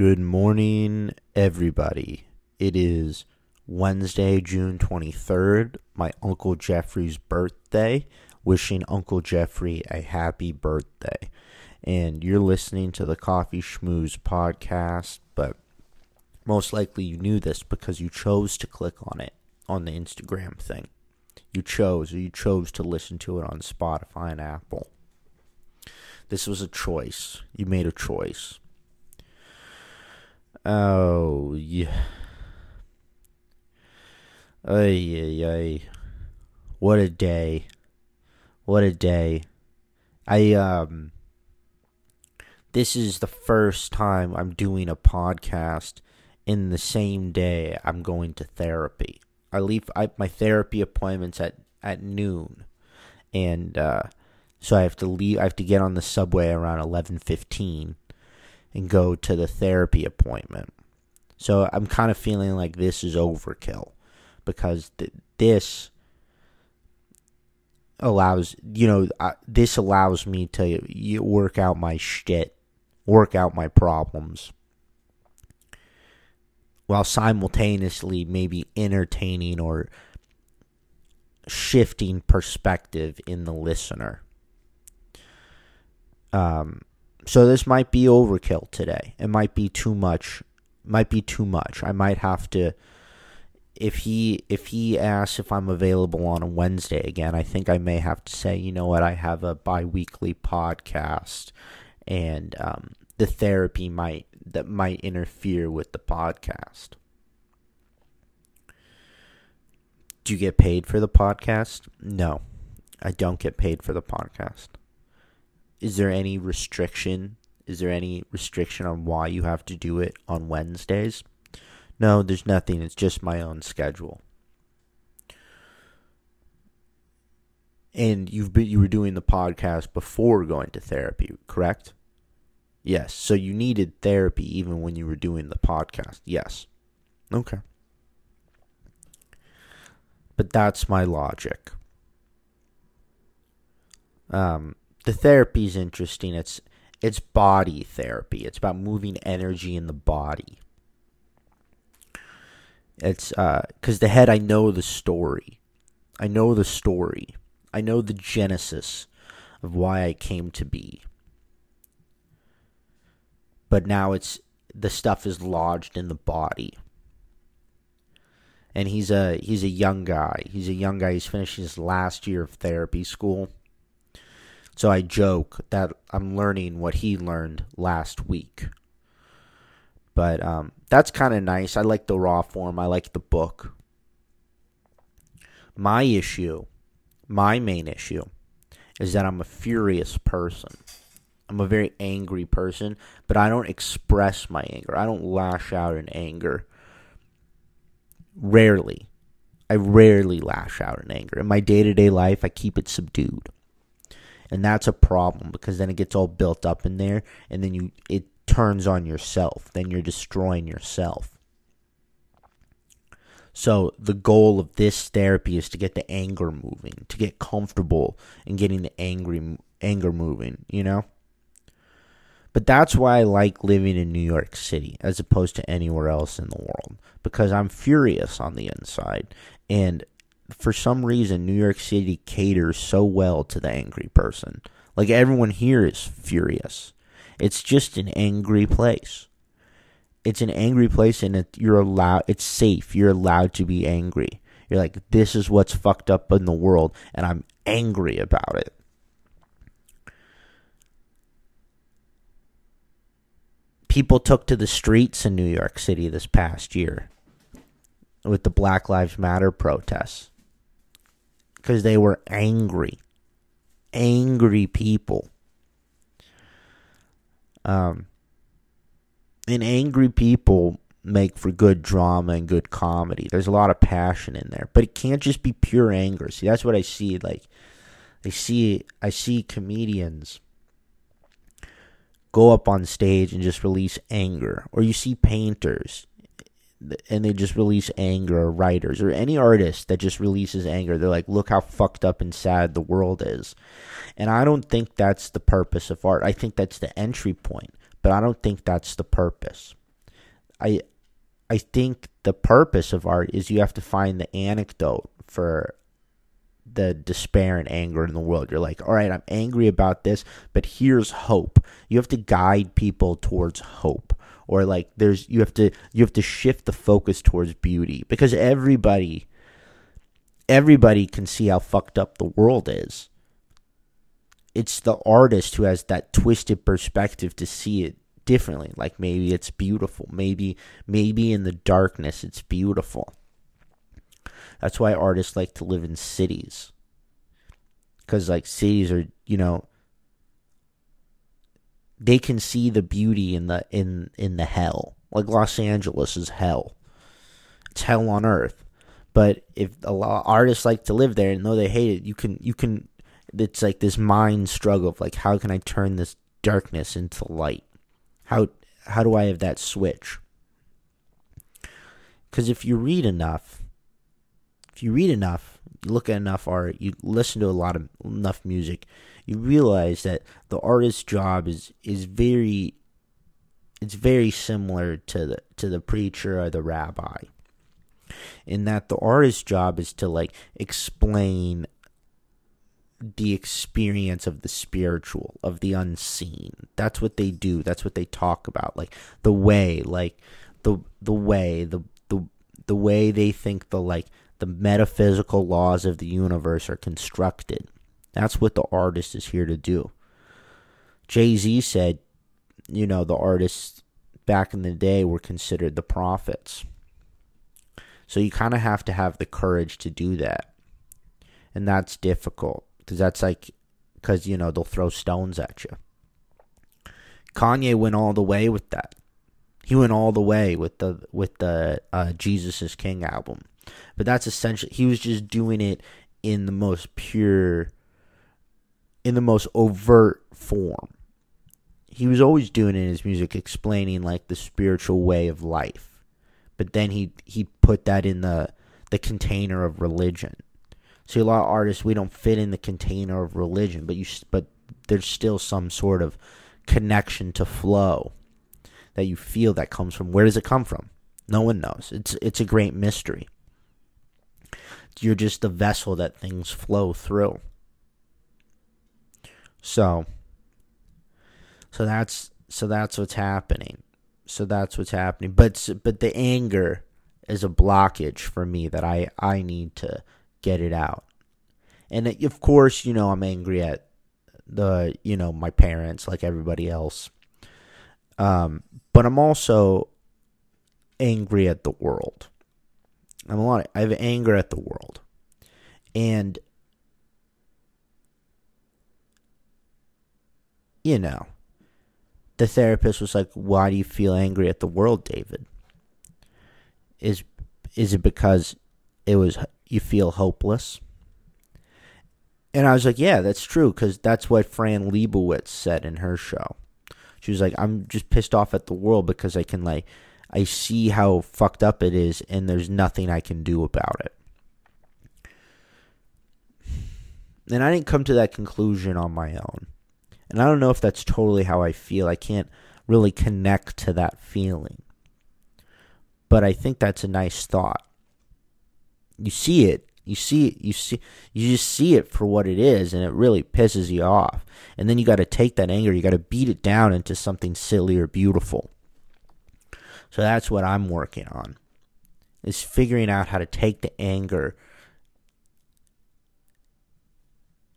Good morning, everybody. It is Wednesday, June 23rd, my Uncle Jeffrey's birthday. Wishing Uncle Jeffrey a happy birthday. And you're listening to the Coffee Schmooze podcast, but most likely you knew this because you chose to click on it on the Instagram thing. You chose, or you chose to listen to it on Spotify and Apple. This was a choice. You made a choice. Oh, yeah. Ay, ay, ay. What a day. What a day. I, um, this is the first time I'm doing a podcast in the same day I'm going to therapy. I leave I, my therapy appointments at, at noon. And, uh, so I have to leave, I have to get on the subway around 1115 and go to the therapy appointment. So I'm kind of feeling like this is overkill because th- this allows you know this allows me to work out my shit, work out my problems while simultaneously maybe entertaining or shifting perspective in the listener. Um so this might be overkill today. It might be too much. Might be too much. I might have to if he if he asks if I'm available on a Wednesday again, I think I may have to say, you know what, I have a biweekly podcast and um, the therapy might that might interfere with the podcast. Do you get paid for the podcast? No. I don't get paid for the podcast is there any restriction? Is there any restriction on why you have to do it on Wednesdays? No, there's nothing. It's just my own schedule. And you've been you were doing the podcast before going to therapy, correct? Yes. So you needed therapy even when you were doing the podcast. Yes. Okay. But that's my logic. Um the therapy is interesting. It's it's body therapy. It's about moving energy in the body. It's uh cuz the head I know the story. I know the story. I know the genesis of why I came to be. But now it's the stuff is lodged in the body. And he's a he's a young guy. He's a young guy. He's finishing his last year of therapy school so I joke that I'm learning what he learned last week. But um, that's kind of nice. I like the raw form, I like the book. My issue, my main issue, is that I'm a furious person. I'm a very angry person, but I don't express my anger. I don't lash out in anger. Rarely. I rarely lash out in anger. In my day to day life, I keep it subdued and that's a problem because then it gets all built up in there and then you it turns on yourself. Then you're destroying yourself. So the goal of this therapy is to get the anger moving to get comfortable in getting the angry anger moving you know? But that's why I like living in New York City as opposed to anywhere else in the world because I'm furious on the inside. And for some reason, New York City caters so well to the angry person. Like everyone here is furious. It's just an angry place. It's an angry place, and it, you're allowed. It's safe. You're allowed to be angry. You're like, this is what's fucked up in the world, and I'm angry about it. People took to the streets in New York City this past year with the Black Lives Matter protests because they were angry. Angry people. Um, and angry people make for good drama and good comedy. There's a lot of passion in there, but it can't just be pure anger. See, that's what I see. Like, I see, I see comedians go up on stage and just release anger, or you see painters and they just release anger writers or any artist that just releases anger. They're like look how fucked up and sad the world is. And i don't think that's the purpose of art. I think that's the entry point but i don't think that's the purpose. I I think the purpose of art is you have to find the anecdote for the despair and anger in the world. You're like, all right, I'm angry about this, but here's hope. You have to guide people towards hope. Or like there's you have to you have to shift the focus towards beauty because everybody everybody can see how fucked up the world is. It's the artist who has that twisted perspective to see it differently. Like maybe it's beautiful. Maybe maybe in the darkness it's beautiful. That's why artists like to live in cities. Cuz like cities are, you know, they can see the beauty in the in in the hell. Like Los Angeles is hell. It's hell on earth. But if a lot of artists like to live there and though they hate it, you can you can it's like this mind struggle of like how can I turn this darkness into light? How how do I have that switch? Because if you read enough, you read enough, you look at enough art, you listen to a lot of enough music, you realize that the artist's job is is very it's very similar to the to the preacher or the rabbi. In that the artist's job is to like explain the experience of the spiritual, of the unseen. That's what they do. That's what they talk about. Like the way, like the the way, the the the way they think the like the metaphysical laws of the universe are constructed. That's what the artist is here to do. Jay Z said, you know, the artists back in the day were considered the prophets. So you kind of have to have the courage to do that. And that's difficult because that's like because you know they'll throw stones at you. Kanye went all the way with that. He went all the way with the with the uh, Jesus is King album, but that's essentially he was just doing it in the most pure, in the most overt form. He was always doing it in his music, explaining like the spiritual way of life, but then he he put that in the the container of religion See, a lot of artists we don't fit in the container of religion, but you but there's still some sort of connection to flow that you feel that comes from. Where does it come from? No one knows. It's it's a great mystery. You're just the vessel that things flow through. So so that's so that's what's happening. So that's what's happening. But but the anger is a blockage for me that I I need to get it out. And of course, you know, I'm angry at the, you know, my parents like everybody else. Um, but I'm also angry at the world. I'm a lot. Of, I have anger at the world, and you know, the therapist was like, "Why do you feel angry at the world, David? Is is it because it was you feel hopeless. And I was like, yeah, that's true, because that's what Fran Lebowitz said in her show. She was like, I'm just pissed off at the world because I can, like, I see how fucked up it is, and there's nothing I can do about it. And I didn't come to that conclusion on my own. And I don't know if that's totally how I feel. I can't really connect to that feeling. But I think that's a nice thought you see it you see it you see you just see it for what it is and it really pisses you off and then you got to take that anger you got to beat it down into something silly or beautiful so that's what i'm working on is figuring out how to take the anger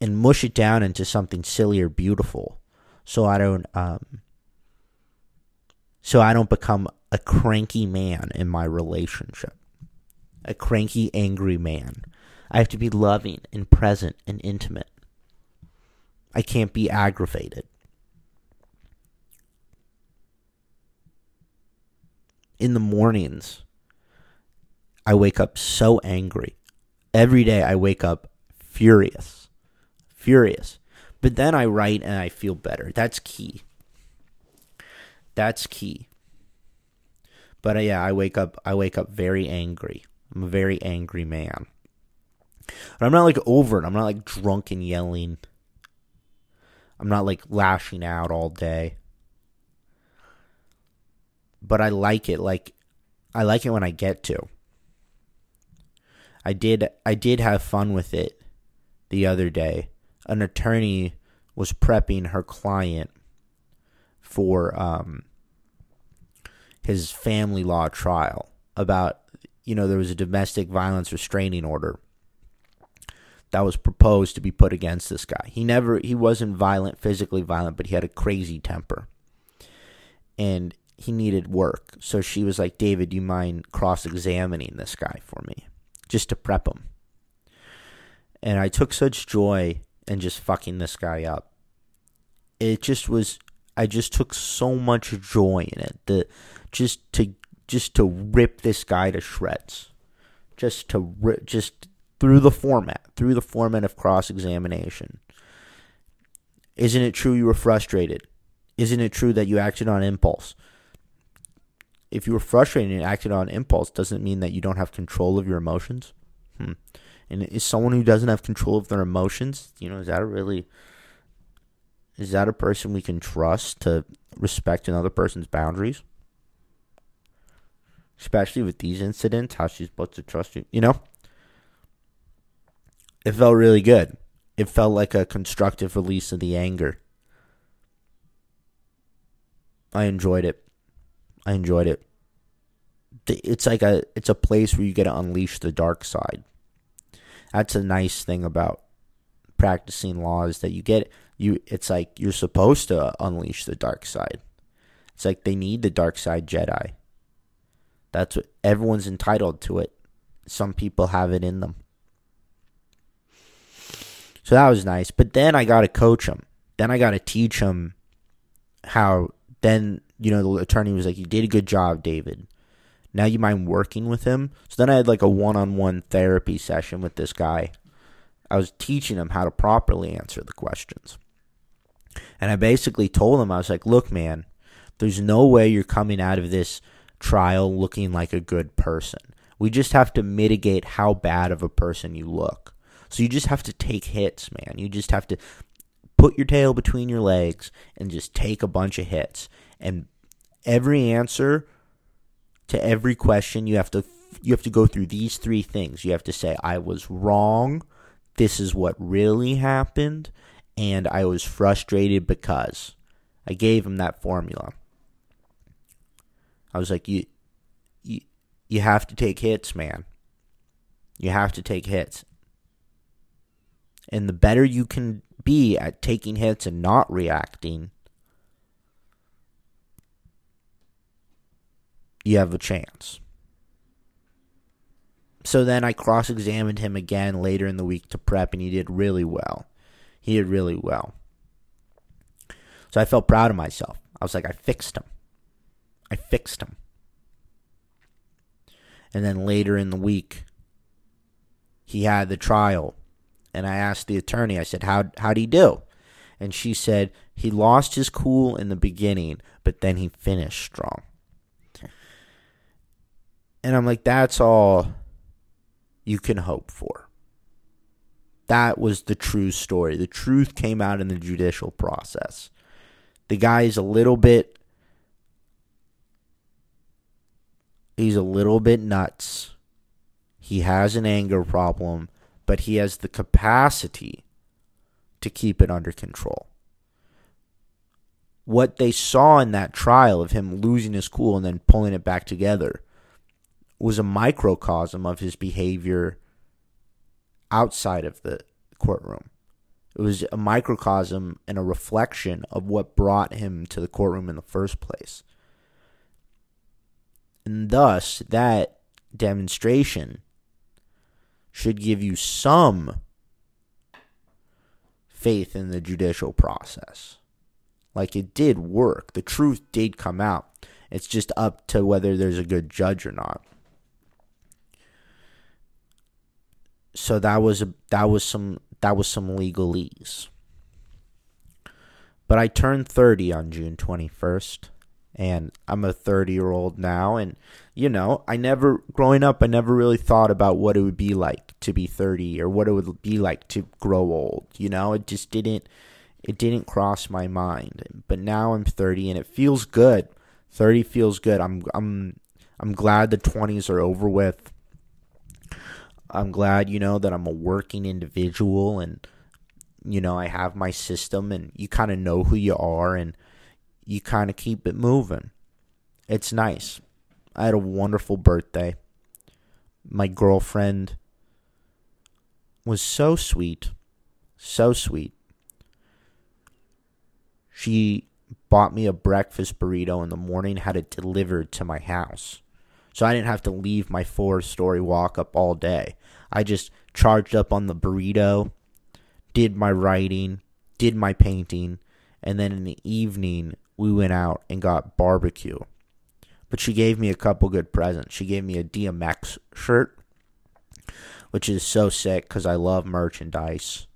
and mush it down into something silly or beautiful so i don't um so i don't become a cranky man in my relationship a cranky, angry man. I have to be loving and present and intimate. I can't be aggravated. In the mornings, I wake up so angry. Every day I wake up furious. Furious. But then I write and I feel better. That's key. That's key. But uh, yeah, I wake up I wake up very angry. I'm a very angry man. But I'm not like over it. I'm not like drunk and yelling. I'm not like lashing out all day. But I like it. Like I like it when I get to. I did I did have fun with it the other day. An attorney was prepping her client for um, his family law trial about you know there was a domestic violence restraining order that was proposed to be put against this guy. He never he wasn't violent, physically violent, but he had a crazy temper. And he needed work. So she was like, "David, do you mind cross-examining this guy for me just to prep him?" And I took such joy in just fucking this guy up. It just was I just took so much joy in it. The just to just to rip this guy to shreds. Just to rip, just through the format, through the format of cross examination. Isn't it true you were frustrated? Isn't it true that you acted on impulse? If you were frustrated and acted on impulse, doesn't mean that you don't have control of your emotions. Hmm. And is someone who doesn't have control of their emotions, you know, is that a really is that a person we can trust to respect another person's boundaries? Especially with these incidents, how she's supposed to trust you, you know? It felt really good. It felt like a constructive release of the anger. I enjoyed it. I enjoyed it. It's like a it's a place where you get to unleash the dark side. That's a nice thing about practicing law is that you get you it's like you're supposed to unleash the dark side. It's like they need the dark side Jedi. That's what everyone's entitled to it. Some people have it in them. So that was nice. But then I got to coach him. Then I got to teach him how. Then, you know, the attorney was like, You did a good job, David. Now you mind working with him? So then I had like a one on one therapy session with this guy. I was teaching him how to properly answer the questions. And I basically told him, I was like, Look, man, there's no way you're coming out of this trial looking like a good person. We just have to mitigate how bad of a person you look. So you just have to take hits, man. You just have to put your tail between your legs and just take a bunch of hits. And every answer to every question, you have to you have to go through these three things. You have to say I was wrong. This is what really happened and I was frustrated because I gave him that formula. I was like you you you have to take hits, man. You have to take hits. And the better you can be at taking hits and not reacting, you have a chance. So then I cross examined him again later in the week to prep, and he did really well. He did really well. So I felt proud of myself. I was like, I fixed him. I fixed him. And then later in the week, he had the trial and I asked the attorney, I said, How how'd he do? And she said, He lost his cool in the beginning, but then he finished strong. And I'm like, that's all you can hope for. That was the true story. The truth came out in the judicial process. The guy is a little bit he's a little bit nuts. He has an anger problem but he has the capacity to keep it under control. What they saw in that trial of him losing his cool and then pulling it back together was a microcosm of his behavior outside of the courtroom. It was a microcosm and a reflection of what brought him to the courtroom in the first place. And thus, that demonstration should give you some faith in the judicial process. Like it did work. The truth did come out. It's just up to whether there's a good judge or not. So that was a that was some that was some legalese. But I turned 30 on June 21st and I'm a 30 year old now and you know I never growing up I never really thought about what it would be like to be 30 or what it would be like to grow old you know it just didn't it didn't cross my mind but now I'm 30 and it feels good 30 feels good. I'm I'm I'm glad the 20s are over with. I'm glad, you know, that I'm a working individual and you know, I have my system and you kind of know who you are and you kind of keep it moving. It's nice. I had a wonderful birthday. My girlfriend was so sweet. So sweet. She bought me a breakfast burrito in the morning, had it delivered to my house. So I didn't have to leave my four story walk up all day. I just charged up on the burrito, did my writing, did my painting, and then in the evening we went out and got barbecue. But she gave me a couple good presents. She gave me a DMX shirt, which is so sick because I love merchandise.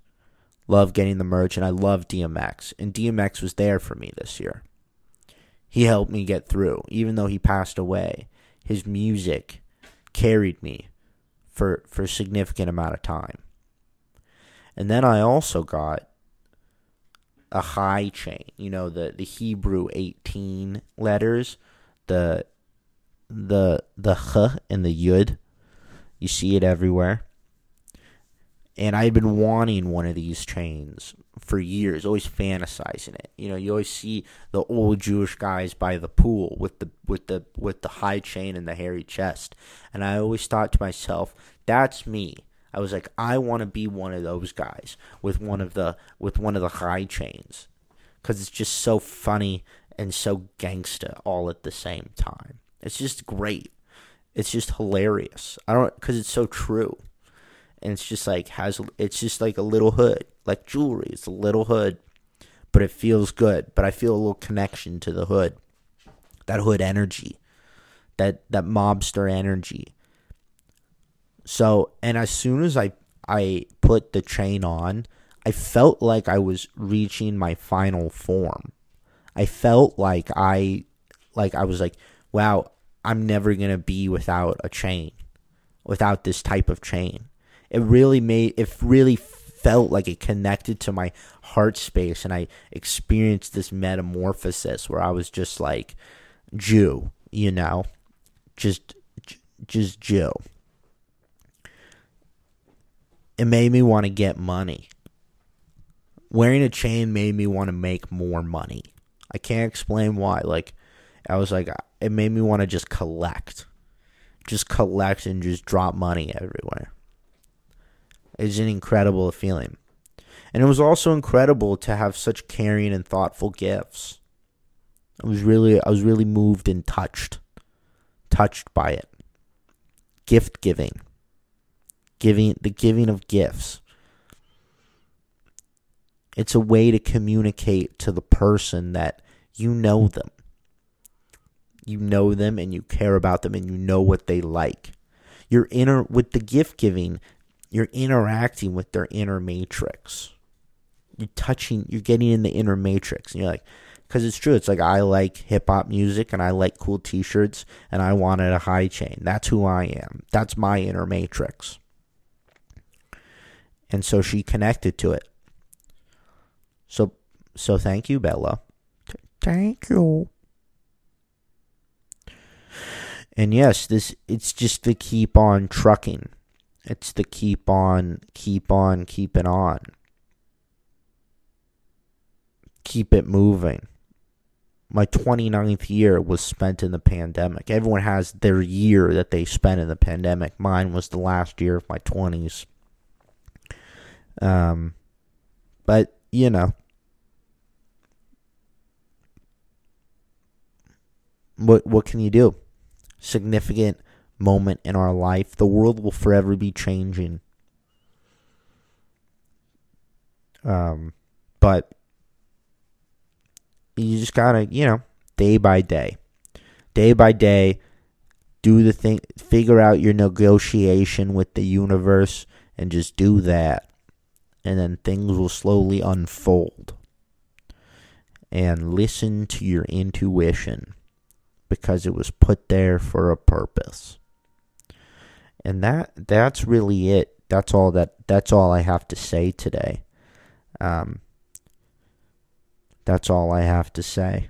Love getting the merch, and I love DMX. And DMX was there for me this year. He helped me get through, even though he passed away. His music carried me for for a significant amount of time. And then I also got a chai chain, you know, the, the Hebrew 18 letters, the the the h and the yud. You see it everywhere. And I had been wanting one of these chains for years, always fantasizing it. You know, you always see the old Jewish guys by the pool with the with the with the chai chain and the hairy chest. And I always thought to myself, that's me. I was like, I want to be one of those guys with one of the with one of the chai chains, because it's just so funny and so gangsta all at the same time. It's just great. It's just hilarious. I don't because it's so true and it's just like has it's just like a little hood, like jewelry. It's a little hood, but it feels good. But I feel a little connection to the hood, that hood energy, that that mobster energy. So, and as soon as I I put the chain on, I felt like I was reaching my final form. I felt like I like I was like, wow, I'm never going to be without a chain, without this type of chain it really made it really felt like it connected to my heart space and I experienced this metamorphosis where I was just like Jew, you know, just just Jew. It made me want to get money. Wearing a chain made me want to make more money. I can't explain why. Like I was like it made me want to just collect. Just collect and just drop money everywhere is an incredible feeling. And it was also incredible to have such caring and thoughtful gifts. I was really I was really moved and touched. Touched by it. Gift giving. Giving the giving of gifts. It's a way to communicate to the person that you know them. You know them and you care about them and you know what they like. You're inner with the gift giving, you're interacting with their inner matrix. You're touching, you're getting in the inner matrix. And you're like, because it's true. It's like I like hip hop music and I like cool t shirts and I wanted a chai chain. That's who I am. That's my inner matrix. And so she connected to it. So, so thank you, Bella. Thank you. And yes, this it's just to keep on trucking. It's the keep on, keep on, keep it on. Keep it moving. My 29th year was spent in the pandemic. Everyone has their year that they spent in the pandemic. Mine was the last year of my 20s. Um, but, you know, what what can you do? Significant moment in our life. The world will forever be changing. Um, but you just gotta, you know, day by day, day by day, do the thing, figure out your negotiation with the universe, and just do that. And then things will slowly unfold. And listen to your intuition because it was put there for a purpose and that that's really it. That's all that that's all I have to say today. Um, that's all I have to say.